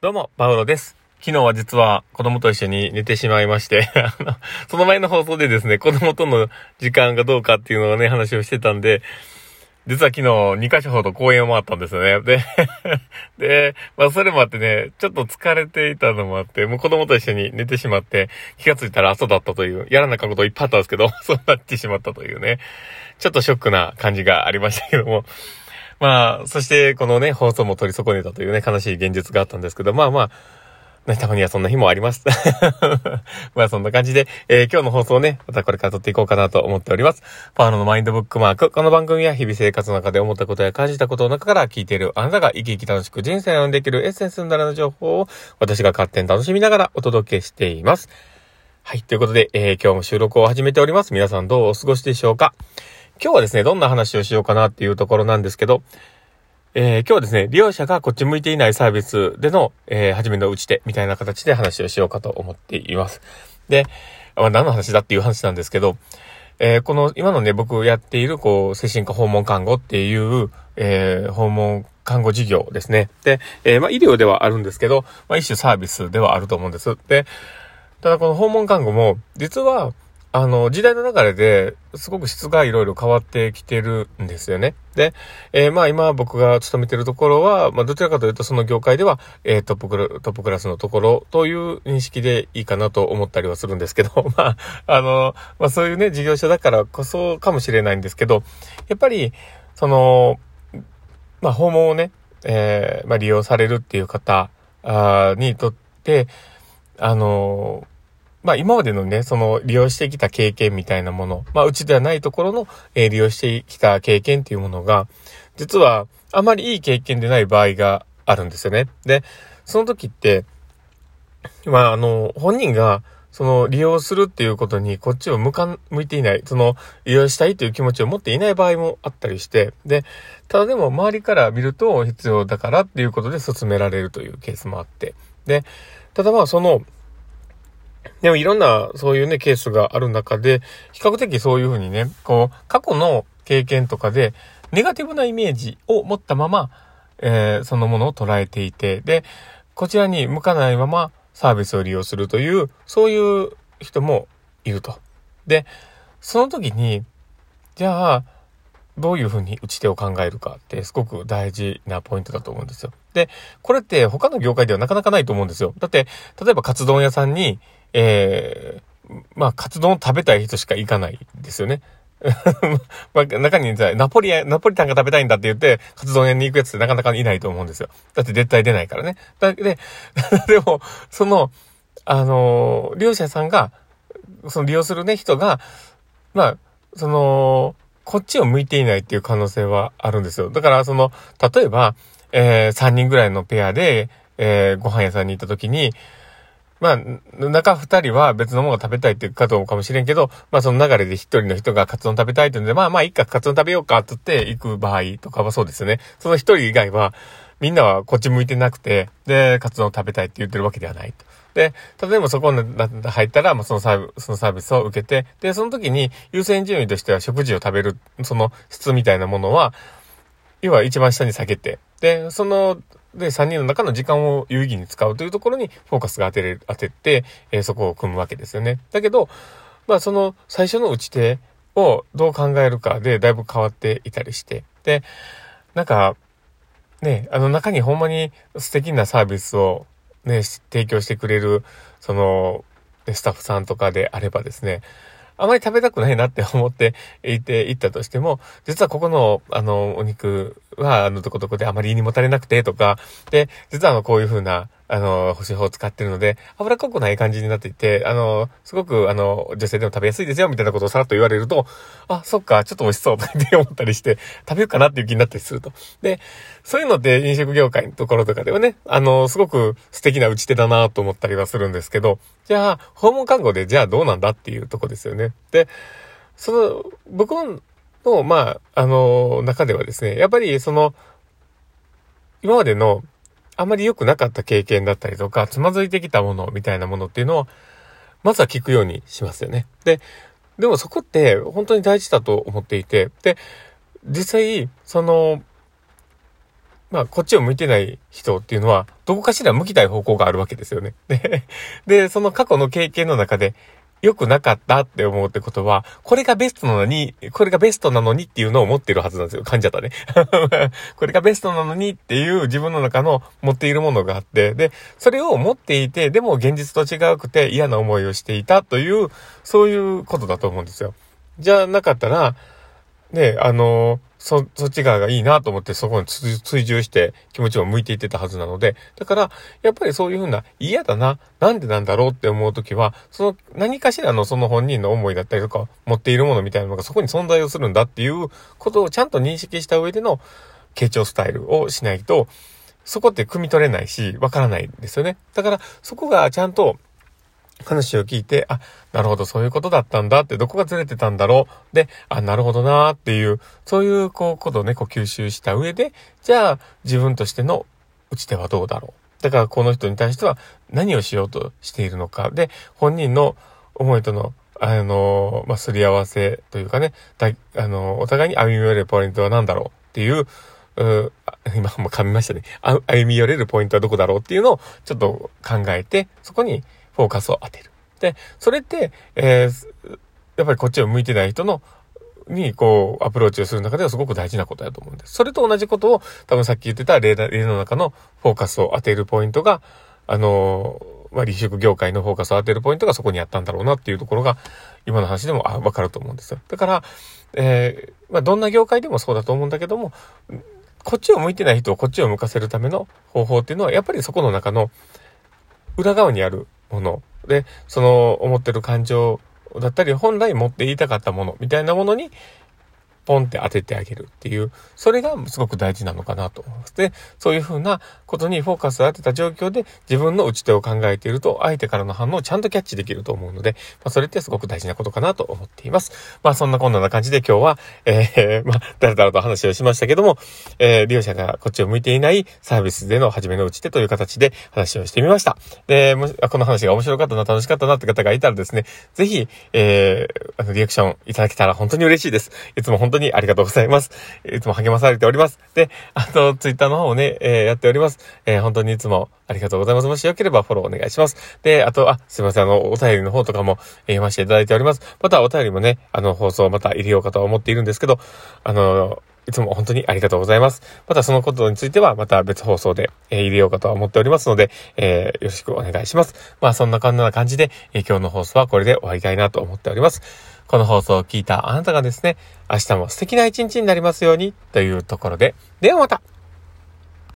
どうも、パウロです。昨日は実は子供と一緒に寝てしまいまして、その前の放送でですね、子供との時間がどうかっていうのをね、話をしてたんで、実は昨日2カ所ほど公園を回ったんですよね。で、で、まあそれもあってね、ちょっと疲れていたのもあって、もう子供と一緒に寝てしまって、気がついたら朝だったという、やらなかったこといっぱいあったんですけど、そうなってしまったというね、ちょっとショックな感じがありましたけども、まあ、そしてこのね、放送も取り損ねたというね、悲しい現実があったんですけど、まあまあ、ね、たまにはそんな日もあります。まあそんな感じで、えー、今日の放送ね、またこれから撮っていこうかなと思っております。パーノのマインドブックマーク。この番組は日々生活の中で思ったことや感じたことの中から聞いているあなたが生き生き楽しく人生を生んでいけるエッセンスになるの情報を私が勝手に楽しみながらお届けしています。はい。ということで、えー、今日も収録を始めております。皆さんどうお過ごしでしょうか？今日はですね、どんな話をしようかなっていうところなんですけど、えー、今日はですね、利用者がこっち向いていないサービスでの、えー、初めの打ち手みたいな形で話をしようかと思っています。で、まあ、何の話だっていう話なんですけど、えー、この今のね、僕やっている、こう、精神科訪問看護っていう、えー、訪問看護事業ですね。で、えー、まあ、医療ではあるんですけど、まあ、一種サービスではあると思うんです。で、ただこの訪問看護も、実は、あの、時代の流れですごく質がいろいろ変わってきてるんですよね。で、えー、まあ今僕が勤めてるところは、まあどちらかというとその業界では、えー、トップクラ、トップクラスのところという認識でいいかなと思ったりはするんですけど、まあ、あの、まあそういうね、事業所だからこそかもしれないんですけど、やっぱり、その、まあ訪問をね、えー、まあ利用されるっていう方にとって、あの、まあ今までのね、その利用してきた経験みたいなもの、まあうちではないところの、えー、利用してきた経験っていうものが、実はあまりいい経験でない場合があるんですよね。で、その時って、まああの、本人が、その利用するっていうことにこっちを向か向いていない、その利用したいという気持ちを持っていない場合もあったりして、で、ただでも周りから見ると必要だからっていうことで進められるというケースもあって、で、ただまあその、でもいろんなそういうね、ケースがある中で、比較的そういうふうにね、こう、過去の経験とかで、ネガティブなイメージを持ったまま、えー、そのものを捉えていて、で、こちらに向かないままサービスを利用するという、そういう人もいると。で、その時に、じゃあ、どういうふうに打ち手を考えるかってすごく大事なポイントだと思うんですよ。で、これって他の業界ではなかなかないと思うんですよ。だって、例えばカツ丼屋さんに、えー、まあ、カツ丼を食べたい人しか行かないですよね。まあ、中にナポリ、ナポリタンが食べたいんだって言って、カツ丼屋に行くやつってなかなかいないと思うんですよ。だって絶対出ないからね。だで、でも、その、あの、利用者さんが、その利用するね、人が、まあ、その、こっちを向いていないっていう可能性はあるんですよ。だから、その、例えば、えー、3人ぐらいのペアで、えー、ご飯屋さんに行った時に、まあ、中二人は別のものが食べたいっていうかとかもしれんけど、まあその流れで一人の人がカツ丼食べたいってんで、まあまあいいか、カツ丼食べようかって言って行く場合とかはそうですよね。その一人以外は、みんなはこっち向いてなくて、で、カツ丼食べたいって言ってるわけではないと。で、例えばそこに入ったら、まあ、そのサービス、そのサービスを受けて、で、その時に優先順位としては食事を食べる、その質みたいなものは、要は一番下に下げて、で、そので、3人の中の時間を有意義に使うというところにフォーカスが当てれ、当てて、えー、そこを組むわけですよね。だけど、まあその最初の打ち手をどう考えるかでだいぶ変わっていたりして、で、なんか、ね、あの中にほんまに素敵なサービスをね、提供してくれる、その、スタッフさんとかであればですね、あまり食べたくないなって思っていて、行ったとしても、実はここの、あの、お肉は、あの、どこどこであまり胃にもたれなくて、とか、で、実はあの、こういう風な、あの、保守法を使ってるので、脂っこくない感じになっていて、あの、すごく、あの、女性でも食べやすいですよ、みたいなことをさらっと言われると、あ、そっか、ちょっと美味しそう、って思ったりして、食べようかなっていう気になったりすると。で、そういうのって飲食業界のところとかではね、あの、すごく素敵な打ち手だなと思ったりはするんですけど、じゃあ、訪問看護で、じゃあどうなんだっていうとこですよね。で、その、僕の、のまあ、あの、中ではですね、やっぱりその、今までのあまり良くなかった経験だったりとか、つまずいてきたものみたいなものっていうのを、まずは聞くようにしますよね。で、でもそこって本当に大事だと思っていて、で、実際、その、まあ、こっちを向いてない人っていうのは、どこかしら向きたい方向があるわけですよね。で、で、その過去の経験の中で、良くなかったって思うってことは、これがベストなのに、これがベストなのにっていうのを持ってるはずなんですよ。噛んじゃったね。これがベストなのにっていう自分の中の持っているものがあって、で、それを持っていて、でも現実と違うくて嫌な思いをしていたという、そういうことだと思うんですよ。じゃなかったら、ね、あのそ、そっち側がいいなと思ってそこに追従して気持ちを向いていってたはずなので、だから、やっぱりそういうふうな嫌だな、なんでなんだろうって思うときは、その何かしらのその本人の思いだったりとか、持っているものみたいなのがそこに存在をするんだっていうことをちゃんと認識した上での傾聴スタイルをしないと、そこって汲み取れないし、わからないんですよね。だから、そこがちゃんと話を聞いて、あ、なるほど、そういうことだったんだって、どこがずれてたんだろう。で、あ、なるほどなーっていう、そういう、こう、ことをね、こう吸収した上で、じゃあ、自分としての打ち手はどうだろう。だから、この人に対しては何をしようとしているのか。で、本人の思いとの、あの、まあ、すり合わせというかね、だあの、お互いに歩み寄れるポイントは何だろうっていう、う今も噛みましたね。歩み寄れるポイントはどこだろうっていうのをちょっと考えて、そこにフォーカスを当てる。で、それって、えー、やっぱりこっちを向いてない人の、に、こう、アプローチをする中ではすごく大事なことだと思うんです。それと同じことを、多分さっき言ってた例の中のフォーカスを当てるポイントが、あのー、まあ、離職業界のフォーカスを当てるポイントがそこにあったんだろうなっていうところが、今の話でも、あ、わかると思うんですよ。だから、えー、まあ、どんな業界でもそうだと思うんだけども、こっちを向いてない人をこっちを向かせるための方法っていうのは、やっぱりそこの中の裏側にあるもの。で、その思ってる感情だったり、本来持って言いたかったものみたいなものにポンって当ててあげるっていう、それがすごく大事なのかなと思います。で、そういうふうなことにフォーカスを当てた状況で自分の打ち手を考えていると、相手からの反応をちゃんとキャッチできると思うので、まあ、それってすごく大事なことかなと思っています。まあ、そんなこんな感じで今日は、えー、まあ、だらだらと話をしましたけども、えー、利用者がこっちを向いていないサービスでの初めの打ち手という形で話をしてみました。で、もしこの話が面白かったな、楽しかったなって方がいたらですね、ぜひ、えー、あの、リアクションいただけたら本当に嬉しいです。いつも本当に当にありがとうございます。いつも励まされております。で、あと、ツイッターの方をね、えー、やっております。えー、本当にいつもありがとうございます。もしよければフォローお願いします。で、あと、あ、すいません、あの、お便りの方とかも、読ませていただいております。また、お便りもね、あの、放送また入れようかと思っているんですけど、あの、いつも本当にありがとうございます。またそのことについてはまた別放送で、えー、入れようかと思っておりますので、えー、よろしくお願いします。まあそんな感じな感じで、えー、今日の放送はこれで終わりたいなと思っております。この放送を聞いたあなたがですね、明日も素敵な一日になりますようにというところで、ではまた。